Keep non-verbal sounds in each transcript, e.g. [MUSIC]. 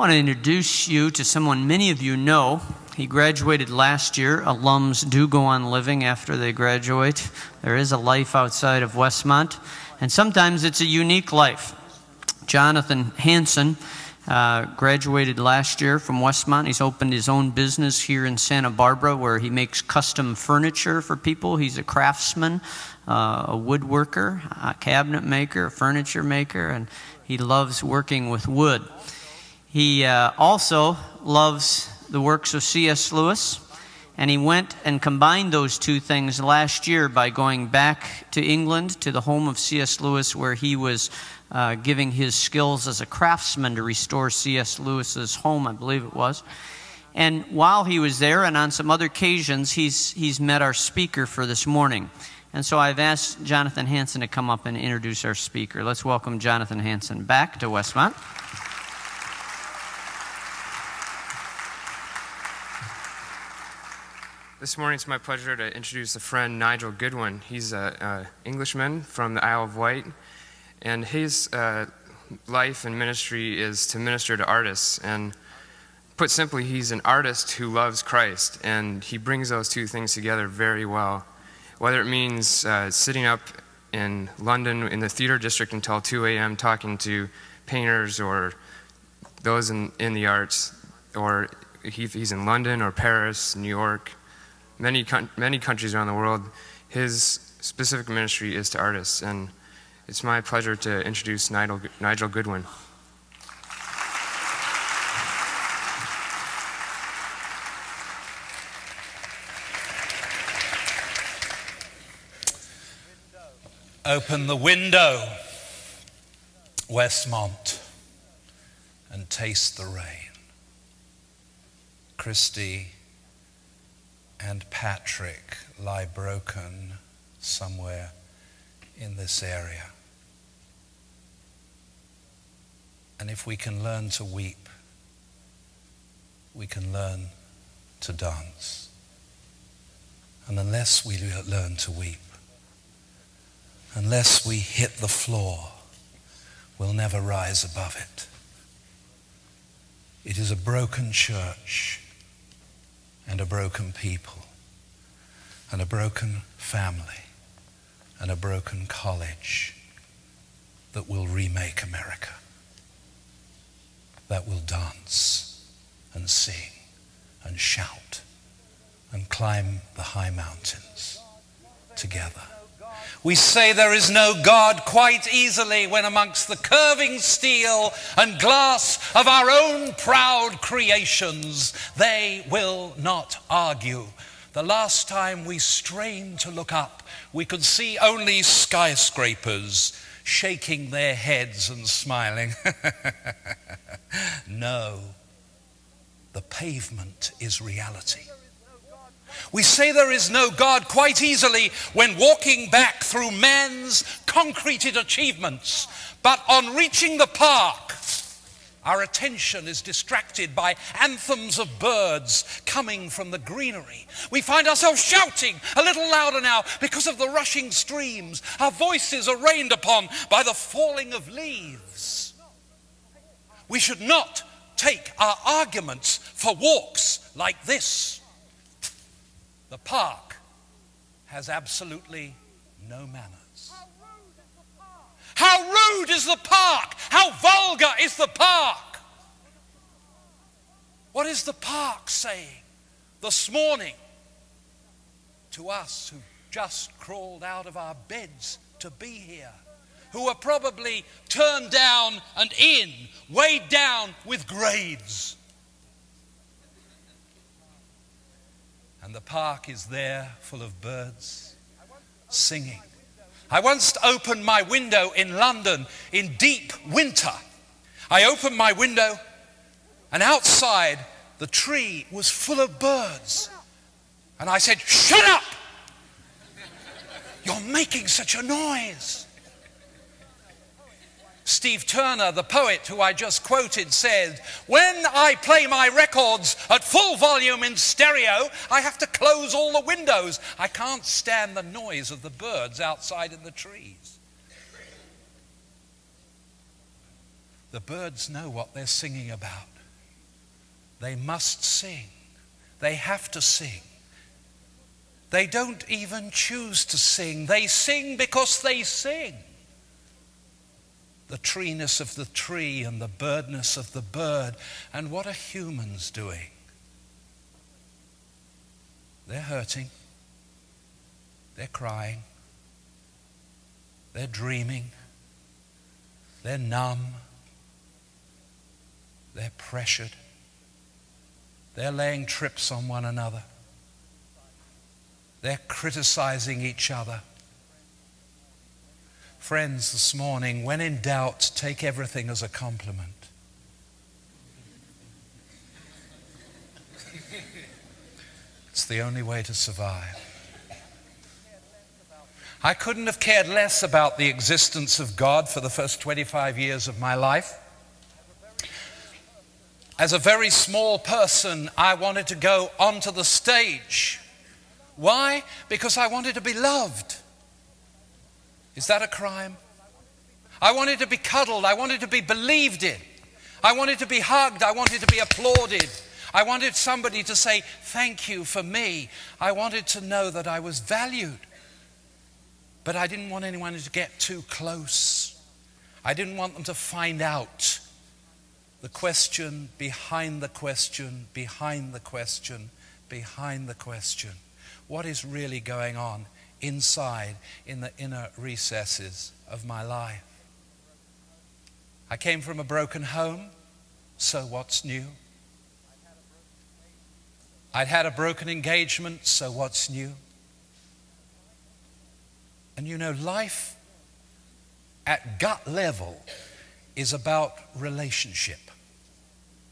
want to introduce you to someone many of you know. He graduated last year. Alums do go on living after they graduate. There is a life outside of Westmont, and sometimes it's a unique life. Jonathan Hanson uh, graduated last year from Westmont. He's opened his own business here in Santa Barbara where he makes custom furniture for people. He's a craftsman, uh, a woodworker, a cabinet maker, a furniture maker, and he loves working with wood. He uh, also loves the works of C.S. Lewis, and he went and combined those two things last year by going back to England to the home of C.S. Lewis, where he was uh, giving his skills as a craftsman to restore C.S. Lewis's home, I believe it was. And while he was there, and on some other occasions, he's, he's met our speaker for this morning. And so I've asked Jonathan Hanson to come up and introduce our speaker. Let's welcome Jonathan Hanson back to Westmont. This morning it's my pleasure to introduce a friend, Nigel Goodwin. He's an Englishman from the Isle of Wight, and his uh, life and ministry is to minister to artists. And put simply, he's an artist who loves Christ, and he brings those two things together very well whether it means uh, sitting up in London in the theater district until 2 a.m. talking to painters or those in, in the arts, or he, he's in London or Paris, New York, many, many countries around the world, his specific ministry is to artists. And it's my pleasure to introduce Nigel, Nigel Goodwin. Open the window, Westmont, and taste the rain. Christy and Patrick lie broken somewhere in this area. And if we can learn to weep, we can learn to dance. And unless we learn to weep, unless we hit the floor, we'll never rise above it. It is a broken church and a broken people and a broken family and a broken college that will remake America, that will dance and sing and shout and climb the high mountains together. We say there is no God quite easily when amongst the curving steel and glass of our own proud creations, they will not argue. The last time we strained to look up, we could see only skyscrapers shaking their heads and smiling. [LAUGHS] no, the pavement is reality. We say there is no God quite easily when walking back through man's concreted achievements. But on reaching the park, our attention is distracted by anthems of birds coming from the greenery. We find ourselves shouting a little louder now because of the rushing streams. Our voices are rained upon by the falling of leaves. We should not take our arguments for walks like this. The park has absolutely no manners. How rude is the park? How vulgar is the park? What is the park saying this morning to us who just crawled out of our beds to be here? Who were probably turned down and in, weighed down with grades. And the park is there full of birds singing. I once opened my window in London in deep winter. I opened my window, and outside the tree was full of birds. And I said, Shut up! You're making such a noise. Steve Turner, the poet who I just quoted, said, When I play my records at full volume in stereo, I have to close all the windows. I can't stand the noise of the birds outside in the trees. The birds know what they're singing about. They must sing. They have to sing. They don't even choose to sing. They sing because they sing. The treeness of the tree and the birdness of the bird. And what are humans doing? They're hurting. They're crying. They're dreaming. They're numb. They're pressured. They're laying trips on one another. They're criticizing each other. Friends, this morning, when in doubt, take everything as a compliment. It's the only way to survive. I couldn't have cared less about the existence of God for the first 25 years of my life. As a very small person, I wanted to go onto the stage. Why? Because I wanted to be loved. Is that a crime? I wanted to be cuddled. I wanted to be believed in. I wanted to be hugged. I wanted to be applauded. I wanted somebody to say, Thank you for me. I wanted to know that I was valued. But I didn't want anyone to get too close. I didn't want them to find out the question behind the question, behind the question, behind the question. What is really going on inside in the inner recesses of my life? I came from a broken home, so what's new? I'd had a broken engagement, so what's new? And you know, life at gut level is about relationship.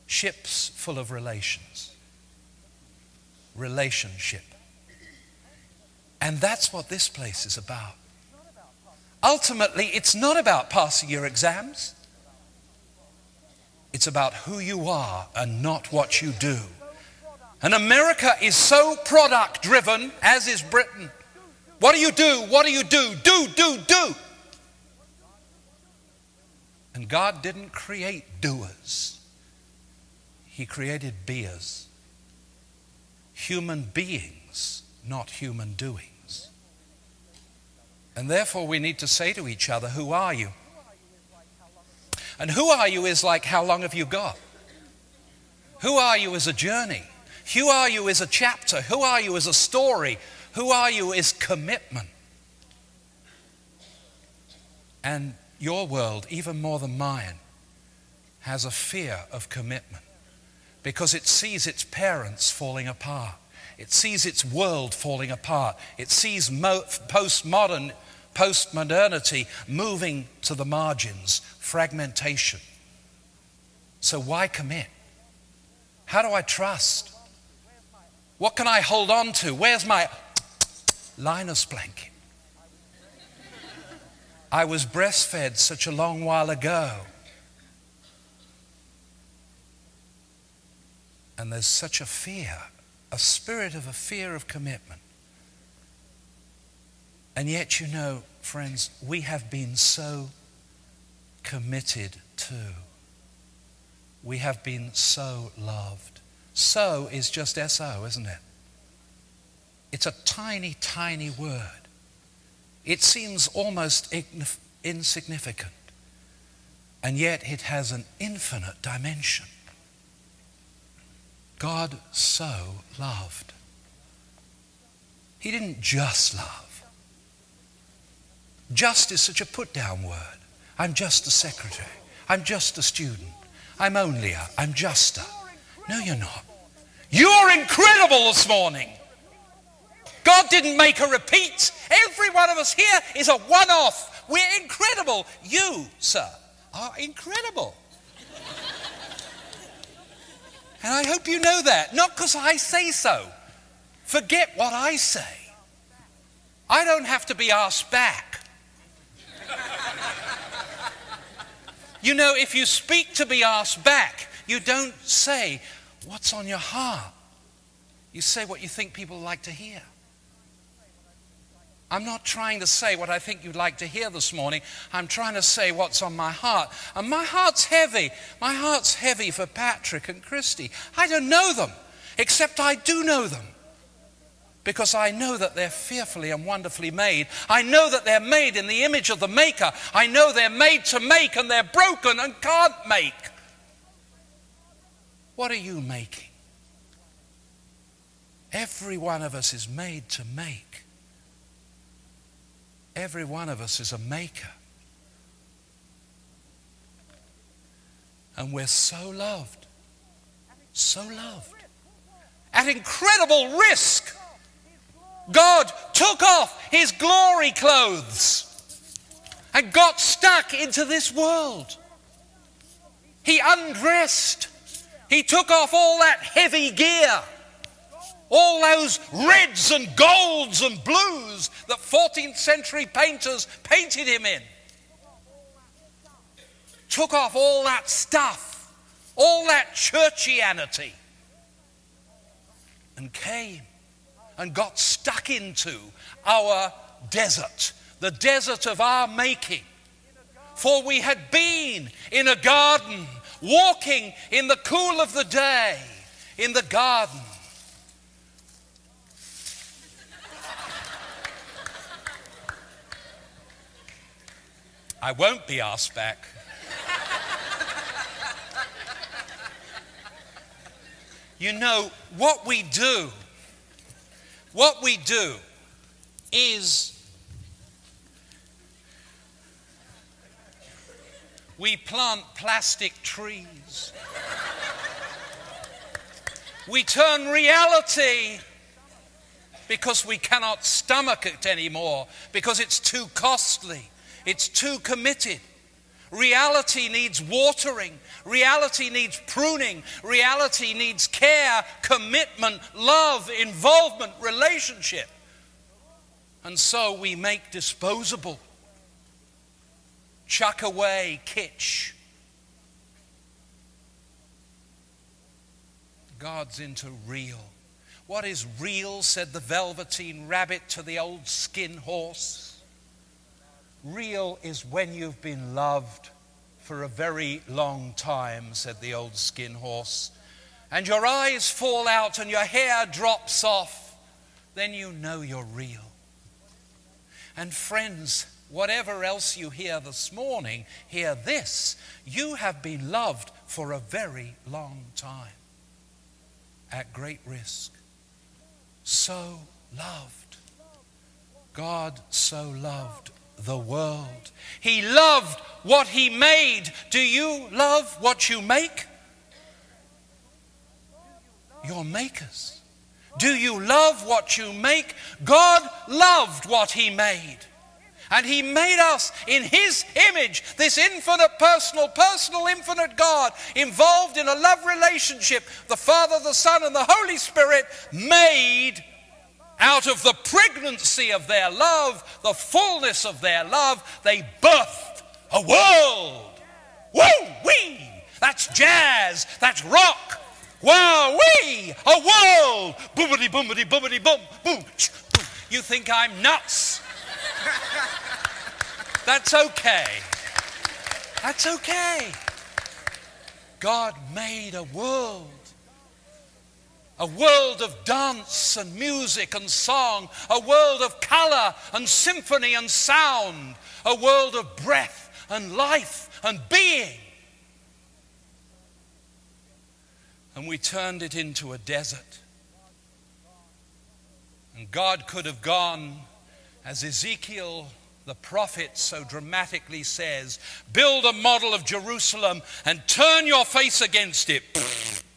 Ships full of relations. Relationship. And that's what this place is about. Ultimately, it's not about passing your exams. It's about who you are and not what you do. And America is so product driven, as is Britain. What do you do? What do you do? Do, do, do. And God didn't create doers, He created beers. Human beings, not human doings. And therefore, we need to say to each other, Who are you? And who are you is like, How long have you got? Who are you is a journey? Who are you is a chapter? Who are you is a story? Who are you is commitment. And your world, even more than mine, has a fear of commitment because it sees its parents falling apart. It sees its world falling apart. It sees mo- postmodern, postmodernity moving to the margins, fragmentation. So why commit? How do I trust? What can I hold on to? Where's my Linus blanket? I was breastfed such a long while ago. And there's such a fear, a spirit of a fear of commitment. And yet, you know, friends, we have been so committed to. We have been so loved. So is just SO, isn't it? It's a tiny, tiny word. It seems almost insignificant, and yet it has an infinite dimension. God so loved. He didn't just love. Just is such a put down word. I'm just a secretary. I'm just a student. I'm only a. I'm just a. No, you're not. You're incredible this morning. God didn't make a repeat. Every one of us here is a one off. We're incredible. You, sir, are incredible. And I hope you know that. Not because I say so. Forget what I say. I don't have to be asked back. [LAUGHS] you know, if you speak to be asked back, you don't say, What's on your heart? You say what you think people like to hear. I'm not trying to say what I think you'd like to hear this morning. I'm trying to say what's on my heart. And my heart's heavy. My heart's heavy for Patrick and Christy. I don't know them, except I do know them. Because I know that they're fearfully and wonderfully made. I know that they're made in the image of the Maker. I know they're made to make and they're broken and can't make. What are you making? Every one of us is made to make. Every one of us is a maker. And we're so loved. So loved. At incredible risk, God took off his glory clothes and got stuck into this world. He undressed. He took off all that heavy gear all those reds and golds and blues that 14th century painters painted him in. Took off all that stuff, all that churchianity, and came and got stuck into our desert, the desert of our making. For we had been in a garden, walking in the cool of the day in the garden I won't be asked back. you know, what we do, what we do is we plant plastic trees. we turn reality because we cannot stomach it anymore, because it's too costly. It's too committed. Reality needs watering. Reality needs pruning. Reality needs care, commitment, love, involvement, relationship. And so we make disposable, chuck away kitsch. God's into real. What is real, said the velveteen rabbit to the old skin horse. Real is when you've been loved for a very long time, said the old skin horse, and your eyes fall out and your hair drops off, then you know you're real. And friends, whatever else you hear this morning, hear this. You have been loved for a very long time, at great risk. So loved. God so loved the world. He loved what He made. Do you love what you make? Your makers. Do you love what you make? God loved what He made. And He made us in His image, this infinite, personal, personal, infinite God, involved in a love relationship. The Father, the Son, and the Holy Spirit made out of the pregnancy of their love, the fullness of their love, they birthed a world. Woo wee! That's jazz, that's rock. Wow wee! A world! Boomity boomity boomity boom, boom, boom. You think I'm nuts? [LAUGHS] That's okay. That's okay. God made a world a world of dance and music and song, a world of color and symphony and sound, a world of breath and life and being. And we turned it into a desert. And God could have gone, as Ezekiel the prophet so dramatically says, build a model of Jerusalem and turn your face against it. [LAUGHS]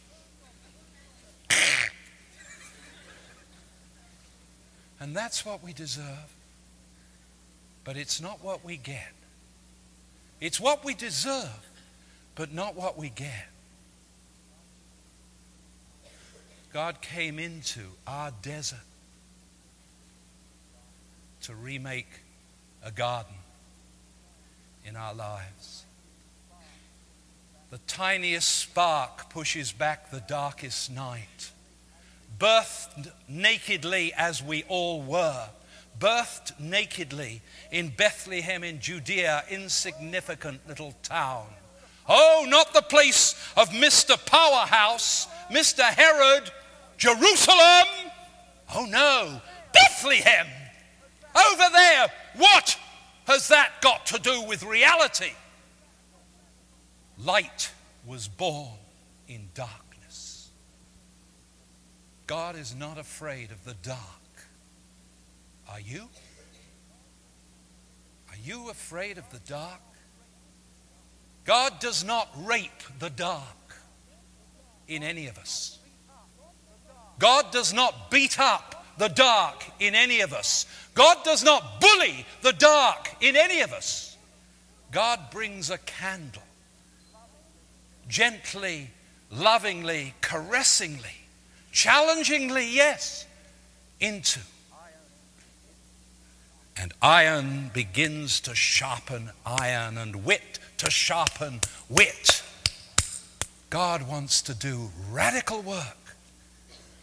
And that's what we deserve. But it's not what we get. It's what we deserve, but not what we get. God came into our desert to remake a garden in our lives. The tiniest spark pushes back the darkest night. Birthed nakedly as we all were, birthed nakedly in Bethlehem in Judea, insignificant little town. Oh, not the place of Mr. Powerhouse, Mr. Herod, Jerusalem. Oh, no, Bethlehem. Over there. What has that got to do with reality? Light was born in darkness. God is not afraid of the dark. Are you? Are you afraid of the dark? God does not rape the dark in any of us. God does not beat up the dark in any of us. God does not bully the dark in any of us. God brings a candle, gently, lovingly, caressingly, challengingly, yes, into. And iron begins to sharpen iron, and wit to sharpen wit. God wants to do radical work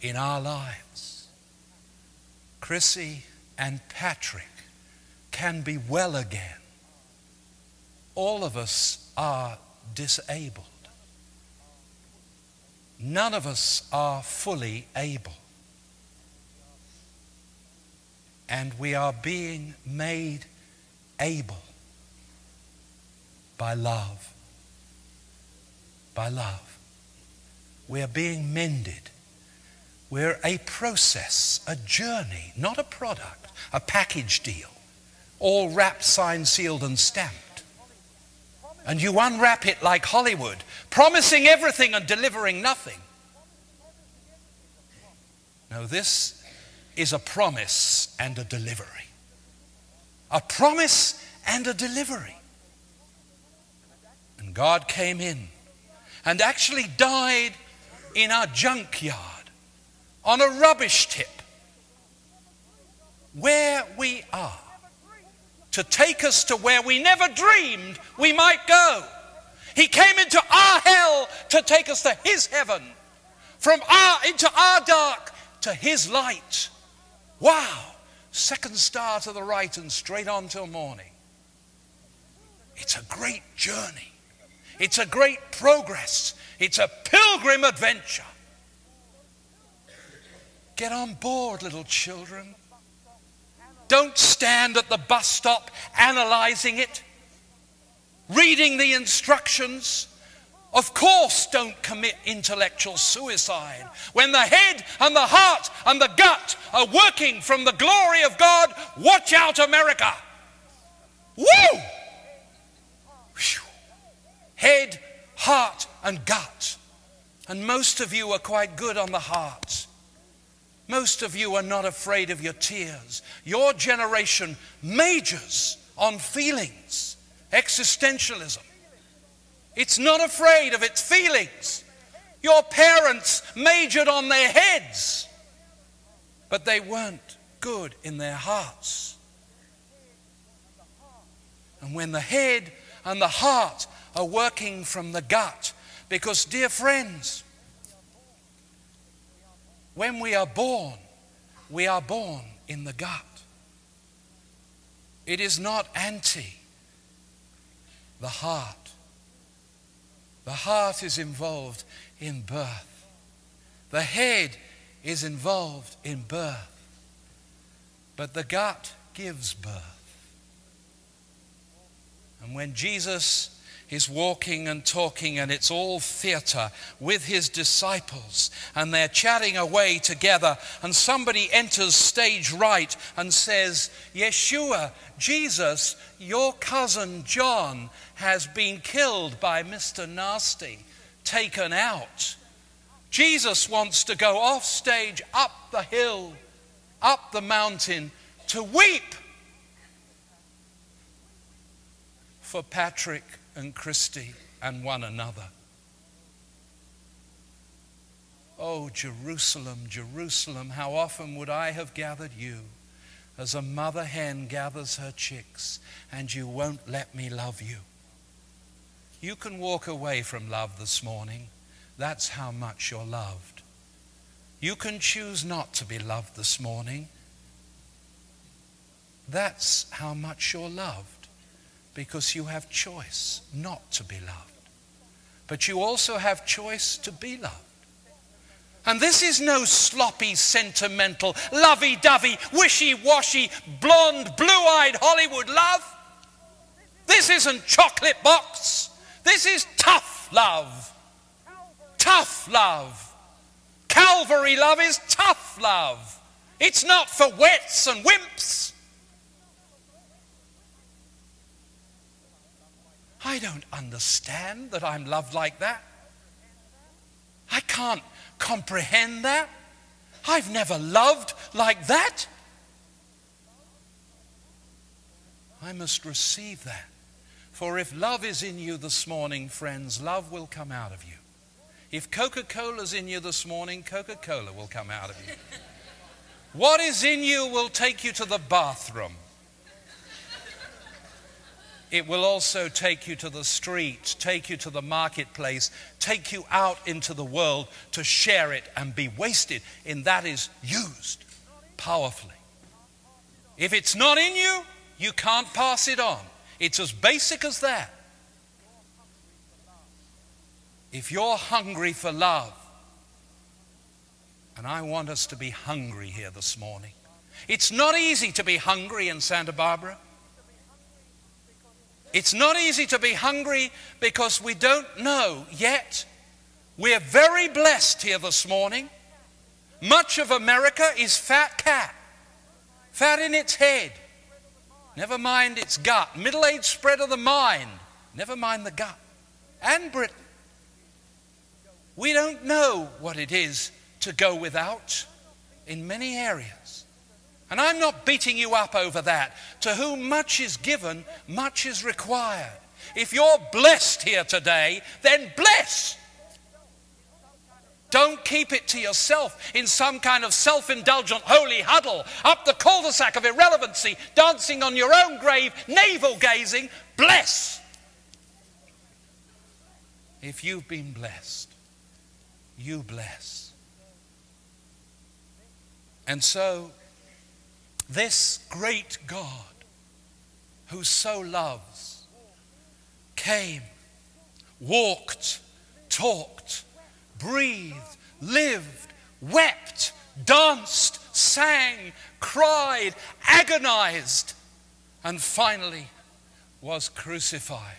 in our lives. Christy and Patrick can be well again. All of us are disabled. None of us are fully able. And we are being made able by love. By love. We are being mended. We're a process, a journey, not a product, a package deal, all wrapped, signed, sealed, and stamped. And you unwrap it like Hollywood, promising everything and delivering nothing. No, this is a promise and a delivery. A promise and a delivery. And God came in and actually died in our junkyard on a rubbish tip where we are to take us to where we never dreamed we might go. He came into our hell to take us to his heaven, from our into our dark to his light. Wow! Second star to the right and straight on till morning. It's a great journey. It's a great progress. It's a pilgrim adventure. Get on board, little children. Don't stand at the bus stop analyzing it, reading the instructions. Of course, don't commit intellectual suicide. When the head and the heart and the gut are working from the glory of God, watch out, America. Woo! Whew head, heart, and gut. And most of you are quite good on the heart. Most of you are not afraid of your tears. Your generation majors on feelings, existentialism. It's not afraid of its feelings. Your parents majored on their heads, but they weren't good in their hearts. And when the head and the heart are working from the gut. Because, dear friends, when we are born, we are born in the gut. It is not anti the heart. The heart is involved in birth. The head is involved in birth. But the gut gives birth. And when Jesus He's walking and talking, and it's all theater with his disciples, and they're chatting away together. And somebody enters stage right and says, Yeshua, Jesus, your cousin John has been killed by Mr. Nasty, taken out. Jesus wants to go off stage, up the hill, up the mountain to weep for Patrick and Christy and one another. Oh, Jerusalem, Jerusalem, how often would I have gathered you as a mother hen gathers her chicks, and you won't let me love you. You can walk away from love this morning. That's how much you're loved. You can choose not to be loved this morning. That's how much you're loved because you have choice not to be loved. But you also have choice to be loved. And this is no sloppy, sentimental, lovey dovey, wishy washy, blonde, blue eyed Hollywood love. This isn't chocolate box. This is tough love. Tough love. Calvary love is tough love. It's not for wets and wimps. I don't understand that I'm loved like that. I can't comprehend that. I've never loved like that. I must receive that. For if love is in you this morning, friends, love will come out of you. If Coca Cola's in you this morning, Coca Cola will come out of you. What is in you will take you to the bathroom. It will also take you to the street, take you to the marketplace, take you out into the world to share it and be wasted. And that is used powerfully. If it's not in you, you can't pass it on. It's as basic as that. If you're hungry for love, and I want us to be hungry here this morning. It's not easy to be hungry in Santa Barbara. It's not easy to be hungry because we don't know yet. We're very blessed here this morning. Much of America is fat cat, fat in its head. Never mind its gut. Middle age spread of the mind. Never mind the gut. And Britain. We don't know what it is to go without in many areas. And I'm not beating you up over that. To whom much is given, much is required. If you're blessed here today, then bless. Don't keep it to yourself in some kind of self indulgent holy huddle up the cul de sac of irrelevancy, dancing on your own grave, navel gazing. Bless. If you've been blessed, you bless. And so, this great God who so loves came, walked, talked, breathed, lived, wept, danced, sang, cried, agonized, and finally was crucified.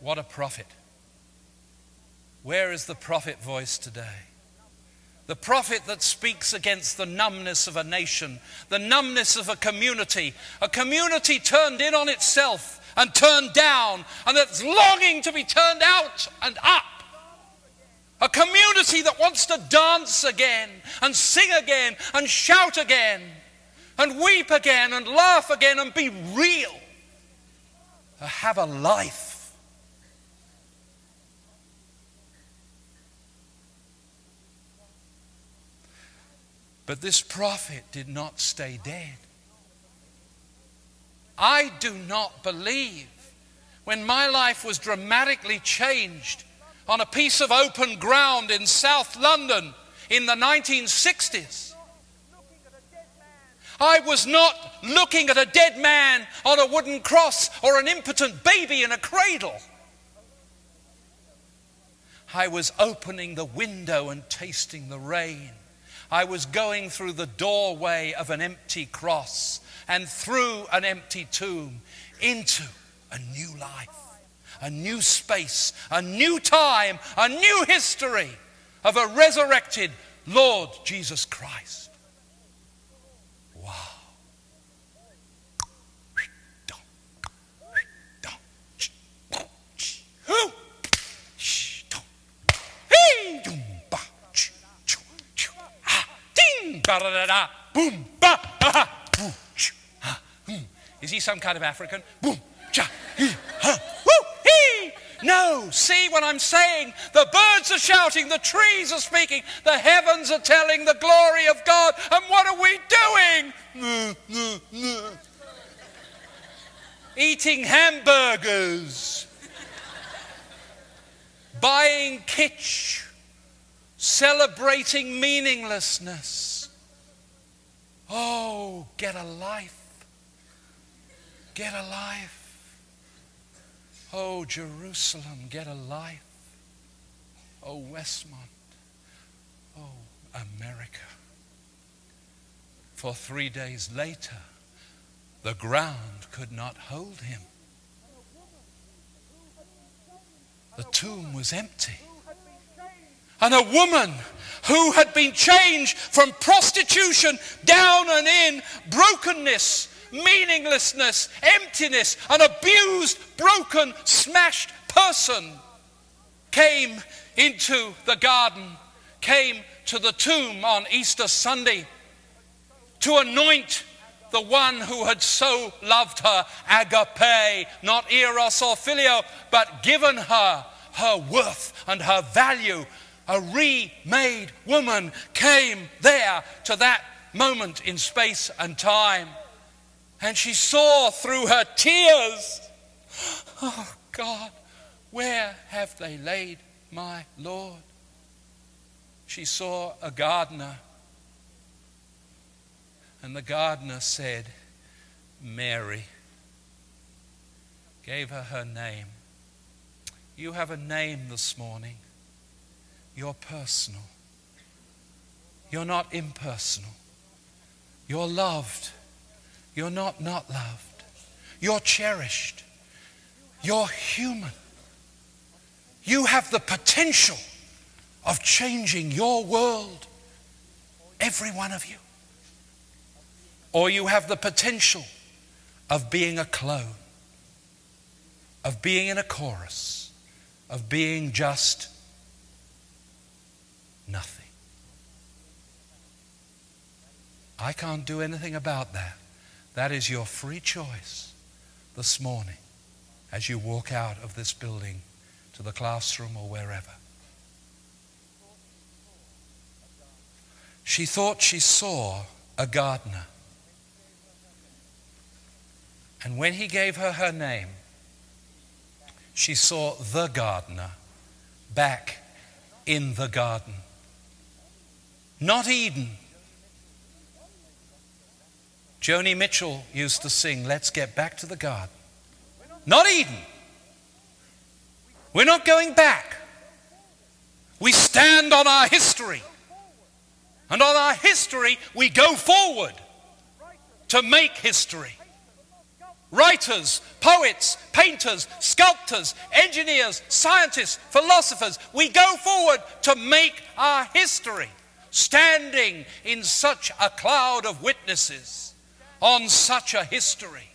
What a prophet. Where is the prophet voice today? The prophet that speaks against the numbness of a nation, the numbness of a community, a community turned in on itself and turned down, and that's longing to be turned out and up. A community that wants to dance again, and sing again, and shout again, and weep again, and laugh again, and be real. Have a life But this prophet did not stay dead. I do not believe when my life was dramatically changed on a piece of open ground in South London in the 1960s. I was not looking at a dead man on a wooden cross or an impotent baby in a cradle. I was opening the window and tasting the rain. I was going through the doorway of an empty cross and through an empty tomb into a new life, a new space, a new time, a new history of a resurrected Lord Jesus Christ. Wow. Who? Ba da da da, boom, ba, ha, boom, ha, hmm. Is he some kind of African? Boom, cha, he, ha, woo, he. No, see what I'm saying? The birds are shouting, the trees are speaking, the heavens are telling the glory of God. And what are we doing? Eating hamburgers, buying kitsch, celebrating meaninglessness Oh, get a life. Get a life. Oh, Jerusalem, get a life. Oh, Westmont. Oh, America. For three days later, the ground could not hold him. The tomb was empty. And a woman who had been changed from prostitution down and in, brokenness, meaninglessness, emptiness, an abused, broken, smashed person came into the garden, came to the tomb on Easter Sunday to anoint the one who had so loved her, agape, not eros or phileo, but given her her worth and her value. A remade woman came there to that moment in space and time. And she saw through her tears, Oh God, where have they laid my Lord? She saw a gardener and the gardener said, Mary, gave her her name. You have a name this morning. You're personal. You're not impersonal. You're loved. You're not not loved. You're cherished. You're human. You have the potential of changing your world. Every one of you or you have the potential of being a clone, of being in a chorus, of being just nothing. I can't do anything about that. That is your free choice this morning as you walk out of this building to the classroom or wherever. She thought she saw a gardener and when he gave her her name, she saw the gardener back in the garden. Not Eden. Joni Mitchell used to sing, Let's get back to the garden. Not Eden. We're not going back. We stand on our history. And on our history, we go forward to make history writers, poets, painters, sculptors, engineers, scientists, philosophers. We go forward to make our history, standing in such a cloud of witnesses on such a history.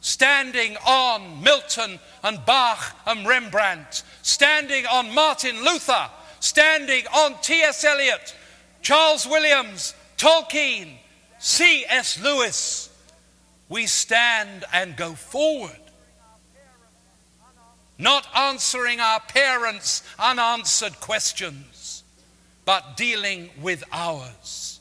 Standing on Milton and Bach and Rembrandt, standing on Martin Luther, standing on T.S. Eliot, Charles Williams, Tolkien, C.S. Lewis, we stand and go forward. Not answering our parents' unanswered questions, but dealing with ours.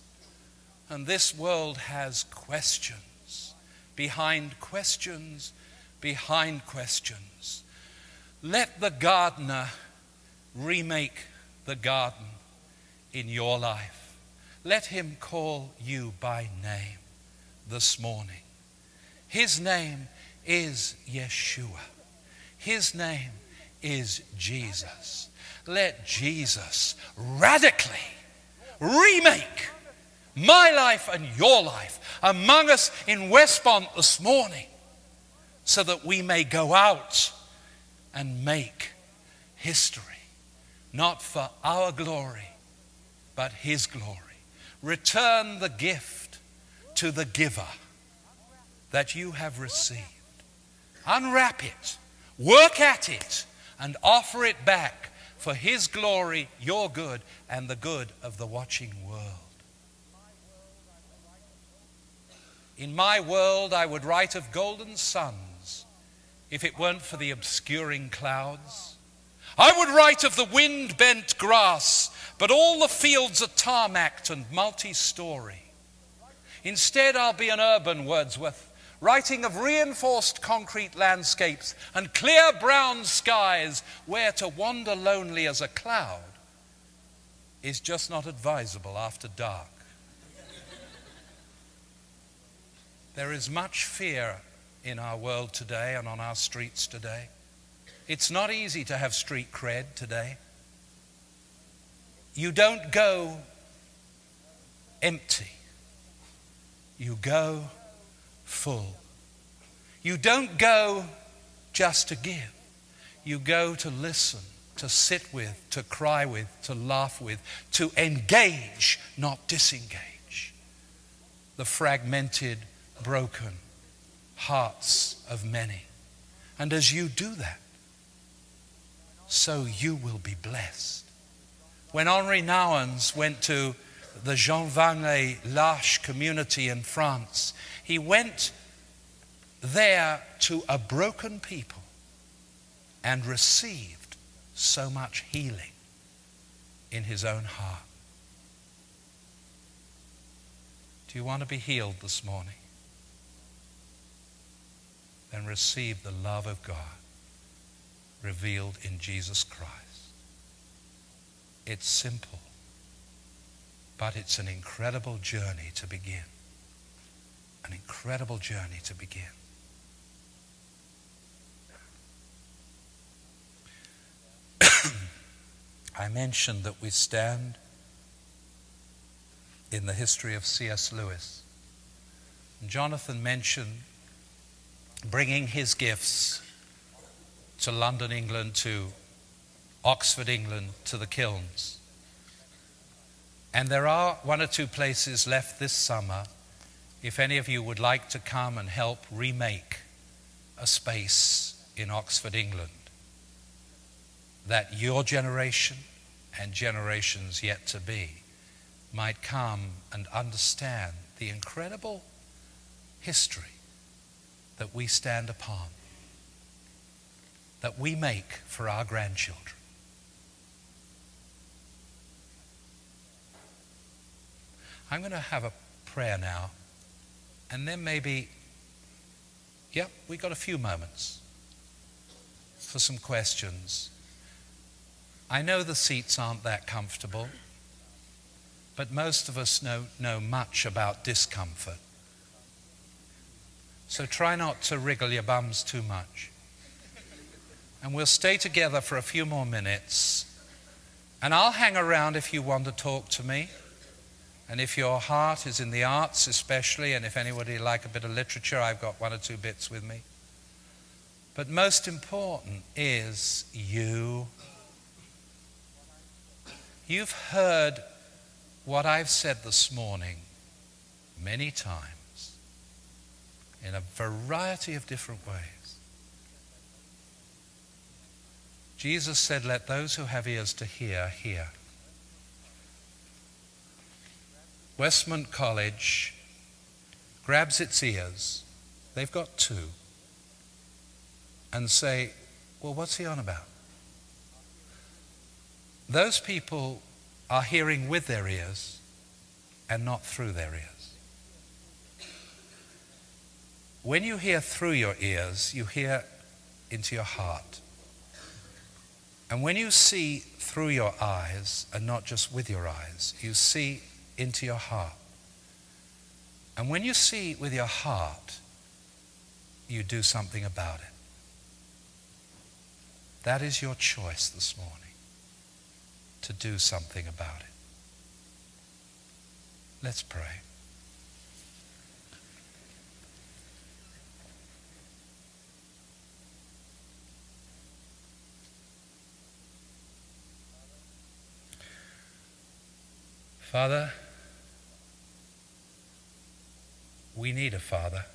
And this world has questions behind questions behind questions. Let the gardener remake the garden in your life. Let him call you by name this morning. His name is Yeshua. His name is Jesus. Let Jesus radically remake my life and your life among us in Westmont this morning so that we may go out and make history, not for our glory, but His glory. Return the gift to the giver that you have received. Unwrap it, work at it, and offer it back for His glory, your good, and the good of the watching world. In my world, I would write of golden suns if it weren't for the obscuring clouds. I would write of the wind bent grass, but all the fields are tarmacked and multi story. Instead, I'll be an urban Wordsworth writing of reinforced concrete landscapes and clear brown skies where to wander lonely as a cloud is just not advisable after dark. There is much fear in our world today and on our streets today. It's not easy to have street cred today. You don't go empty, you go full. You don't go just to give, you go to listen, to sit with, to cry with, to laugh with, to engage, not disengage. The fragmented, broken hearts of many. And as you do that, so you will be blessed. When Henri Nouwens went to the Jean Vanier L'Arche community in France, he went there to a broken people and received so much healing in his own heart. Do you want to be healed this morning? Then receive the love of God revealed in Jesus Christ. It's simple, but it's an incredible journey to begin. An incredible journey to begin. [COUGHS] I mentioned that we stand in the history of C.S. Lewis. And Jonathan mentioned bringing his gifts to London, England, to Oxford, England, to the kilns. And there are one or two places left this summer if any of you would like to come and help remake a space in Oxford, England, that your generation and generations yet to be might come and understand the incredible history that we stand upon, that we make for our grandchildren. I'm going to have a prayer now, and then maybe, yep, we've got a few moments for some questions. I know the seats aren't that comfortable, but most of us know, know much about discomfort. So try not to wriggle your bums too much. And we'll stay together for a few more minutes. And I'll hang around if you want to talk to me. And if your heart is in the arts, especially, and if anybody like a bit of literature, I've got one or two bits with me. But most important is you. You've heard what I've said this morning many times in a variety of different ways. Jesus said, Let those who have ears to hear, hear. Westmont College grabs its ears, they've got two, and say, Well, what's he on about? Those people are hearing with their ears and not through their ears. When you hear through your ears, you hear into your heart. And when you see through your eyes, and not just with your eyes, you see into your heart. And when you see with your heart, you do something about it. That is your choice this morning to do something about it. Let's pray. Father, we need a father.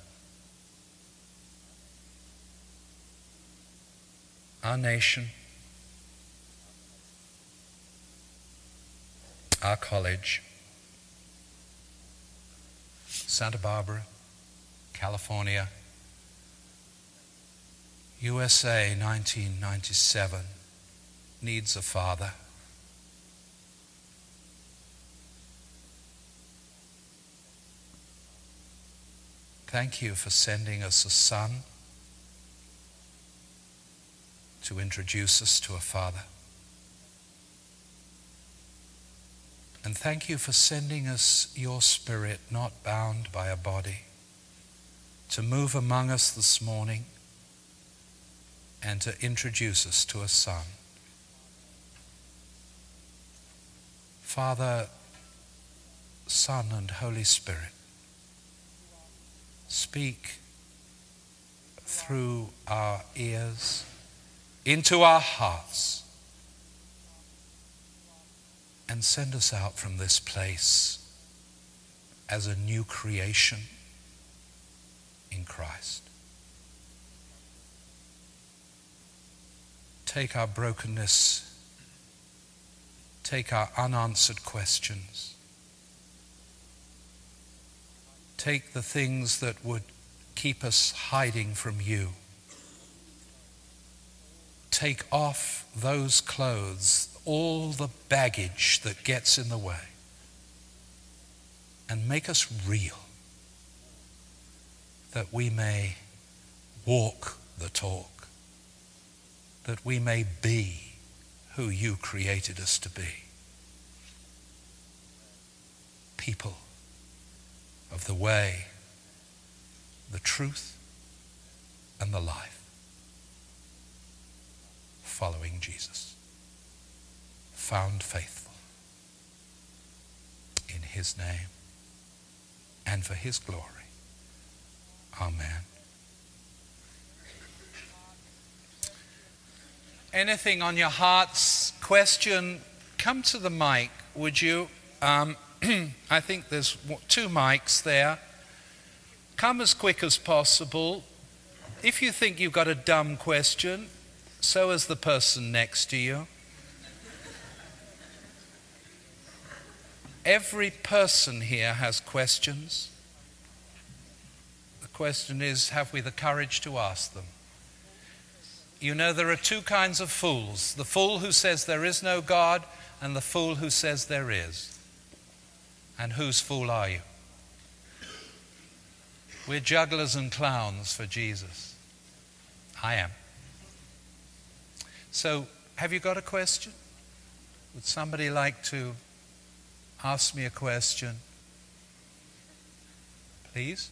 Our nation, our college, Santa Barbara, California, USA 1997 needs a father. Thank you for sending us a son to introduce us to a father. And thank you for sending us your spirit not bound by a body, to move among us this morning and to introduce us to a son. Father, Son, and Holy Spirit, speak through our ears into our hearts and send us out from this place as a new creation in Christ. Take our brokenness, take our unanswered questions, take the things that would keep us hiding from you. Take off those clothes, all the baggage that gets in the way, and make us real that we may walk the talk, that we may be who you created us to be. People of the way, the truth, and the life, following Jesus, found faithful in his name and for his glory. Amen. Anything on your heart's question? Come to the mic, would you? Um, [CLEARS THROAT] I think there's two mics there. Come as quick as possible. If you think you've got a dumb question, so has the person next to you. Every person here has questions The question is have we the courage to ask them? You know, there are two kinds of fools the fool who says there is no God, and the fool who says there is. And whose fool are you? We're jugglers and clowns for Jesus. I am. So, have you got a question? Would somebody like to ask me a question? Please?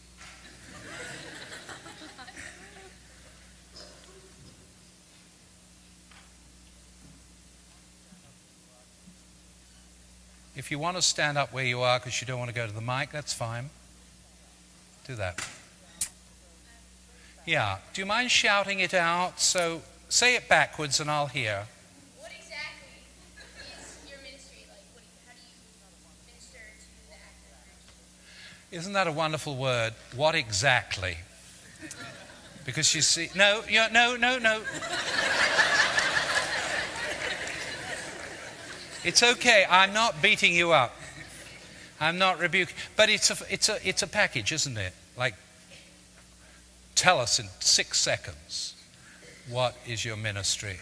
If you want to stand up where you are because you don't want to go to the mic, that's fine. Do that. Yeah. Do you mind shouting it out? So say it backwards and I'll hear. What exactly is your ministry like? What, how do you minister to the active Isn't that a wonderful word? What exactly? Because you see, no, no, no, no. [LAUGHS] It's okay. I'm not beating you up. I'm not rebuking. But it's a, it's a, it's a package, isn't it? Like, tell us in six seconds what is your ministry?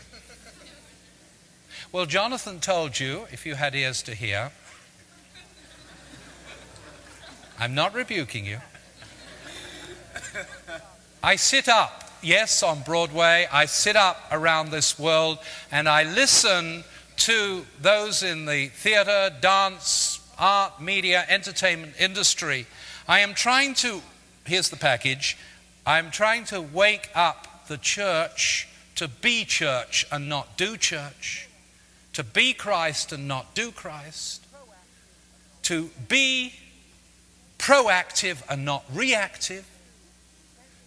Well, Jonathan told you, if you had ears to hear, I'm not rebuking you. I sit up, yes, on Broadway. I sit up around this world and I listen to those in the theater, dance, art, media, entertainment industry. I am trying to, here's the package, I'm trying to wake up the church to be church and not do church, to be Christ and not do Christ, to be proactive and not reactive,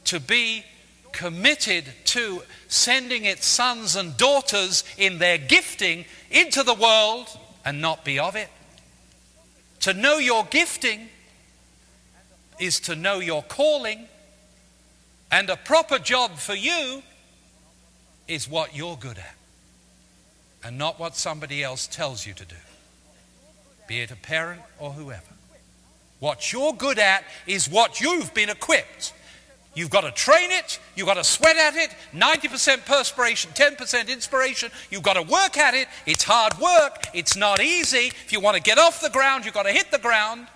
to be committed to sending its sons and daughters in their gifting into the world and not be of it. To know your gifting is to know your calling, and a proper job for you is what you're good at and not what somebody else tells you to do, be it a parent or whoever. What you're good at is what you've been equipped You've got to train it, you've got to sweat at it, 90% perspiration, 10% inspiration. You've got to work at it. It's hard work, it's not easy. If you want to get off the ground, you've got to hit the ground.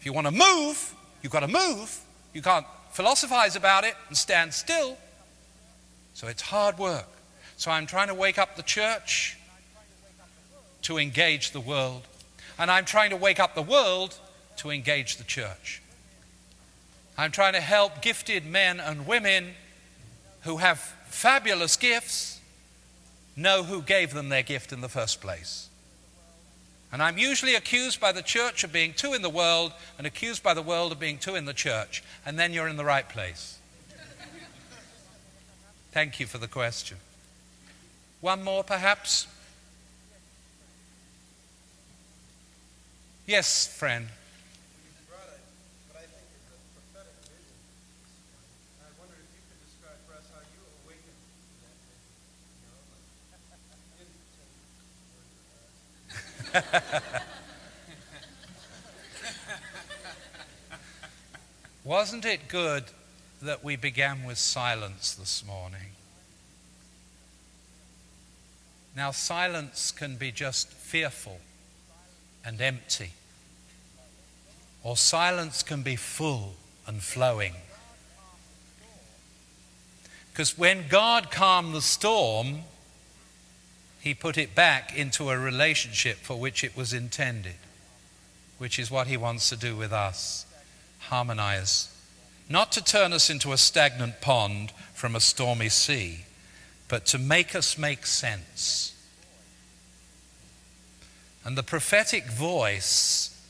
If you want to move, you've got to move. You can't philosophize about it and stand still. So it's hard work. So I'm trying to wake up the church to engage the world. And I'm trying to wake up the world to engage the church. I'm trying to help gifted men and women who have fabulous gifts know who gave them their gift in the first place. And I'm usually accused by the church of being too in the world and accused by the world of being too in the church. And then you're in the right place. Thank you for the question. One more, perhaps? Yes, friend. [LAUGHS] Wasn't it good that we began with silence this morning? Now, silence can be just fearful and empty, or silence can be full and flowing. Because when God calmed the storm, he put it back into a relationship for which it was intended, which is what he wants to do with us harmonize. Not to turn us into a stagnant pond from a stormy sea, but to make us make sense. And the prophetic voice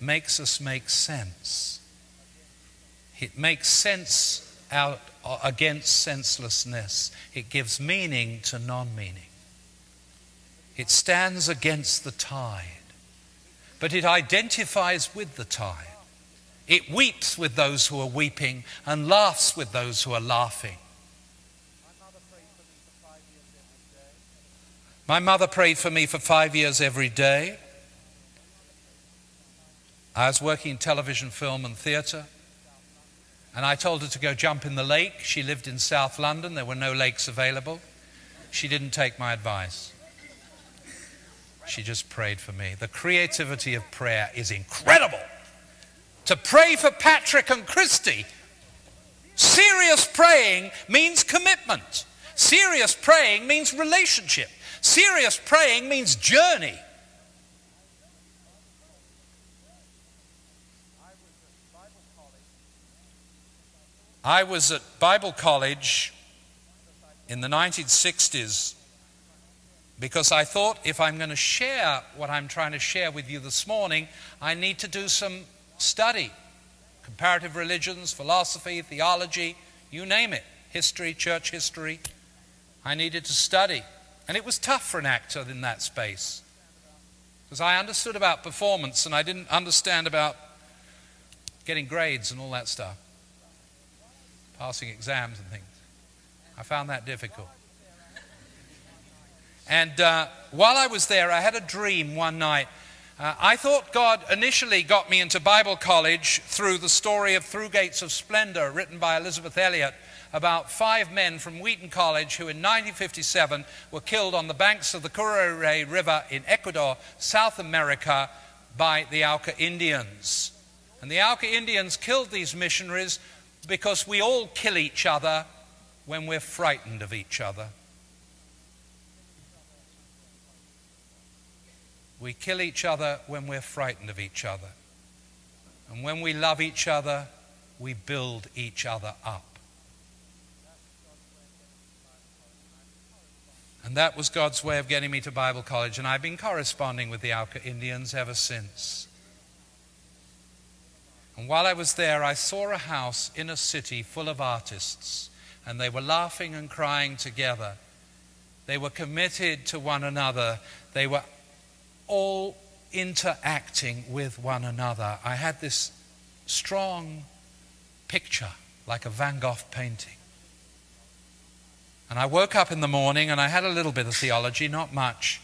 makes us make sense. It makes sense out against senselessness. It gives meaning to non meaning. It stands against the tide, but it identifies with the tide. It weeps with those who are weeping and laughs with those who are laughing. My mother prayed for me for five years every day. I was working in television, film, and theatre. And I told her to go jump in the lake. She lived in South London, there were no lakes available. She didn't take my advice. She just prayed for me. The creativity of prayer is incredible. To pray for Patrick and Christy, serious praying means commitment. Serious praying means relationship. Serious praying means journey. I was at Bible college in the 1960s because I thought if I'm going to share what I'm trying to share with you this morning, I need to do some study comparative religions, philosophy, theology, you name it, history, church history. I needed to study. And it was tough for an actor in that space because I understood about performance and I didn't understand about getting grades and all that stuff passing exams and things. I found that difficult. And uh, while I was there, I had a dream one night. Uh, I thought God initially got me into Bible college through the story of Through Gates of Splendor, written by Elisabeth Elliot, about five men from Wheaton College who in 1957 were killed on the banks of the Curaray River in Ecuador, South America, by the Auca Indians. And the Auca Indians killed these missionaries because we all kill each other when we're frightened of each other. We kill each other when we're frightened of each other. And when we love each other, we build each other up. And that was God's way of getting me to Bible college. And I've been corresponding with the Auca Indians ever since. And while I was there, I saw a house in a city full of artists, and they were laughing and crying together. They were committed to one another. They were all interacting with one another. I had this strong picture, like a Van Gogh painting. And I woke up in the morning and I had a little bit of theology, not much.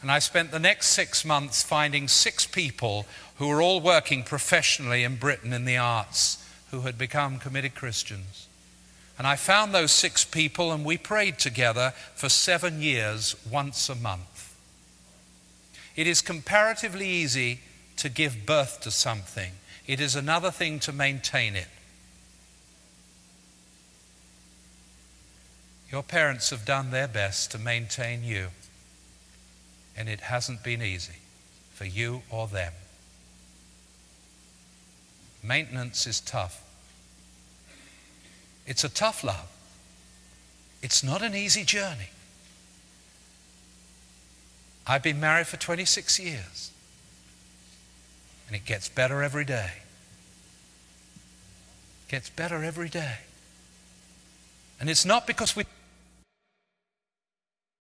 And I spent the next six months finding six people who were all working professionally in Britain in the arts who had become committed Christians. And I found those six people and we prayed together for seven years, once a month. It is comparatively easy to give birth to something, it is another thing to maintain it. Your parents have done their best to maintain you and it hasn't been easy for you or them. Maintenance is tough. It's a tough love. It's not an easy journey. I've been married for 26 years, and it gets better every day. It gets better every day. And it's not because we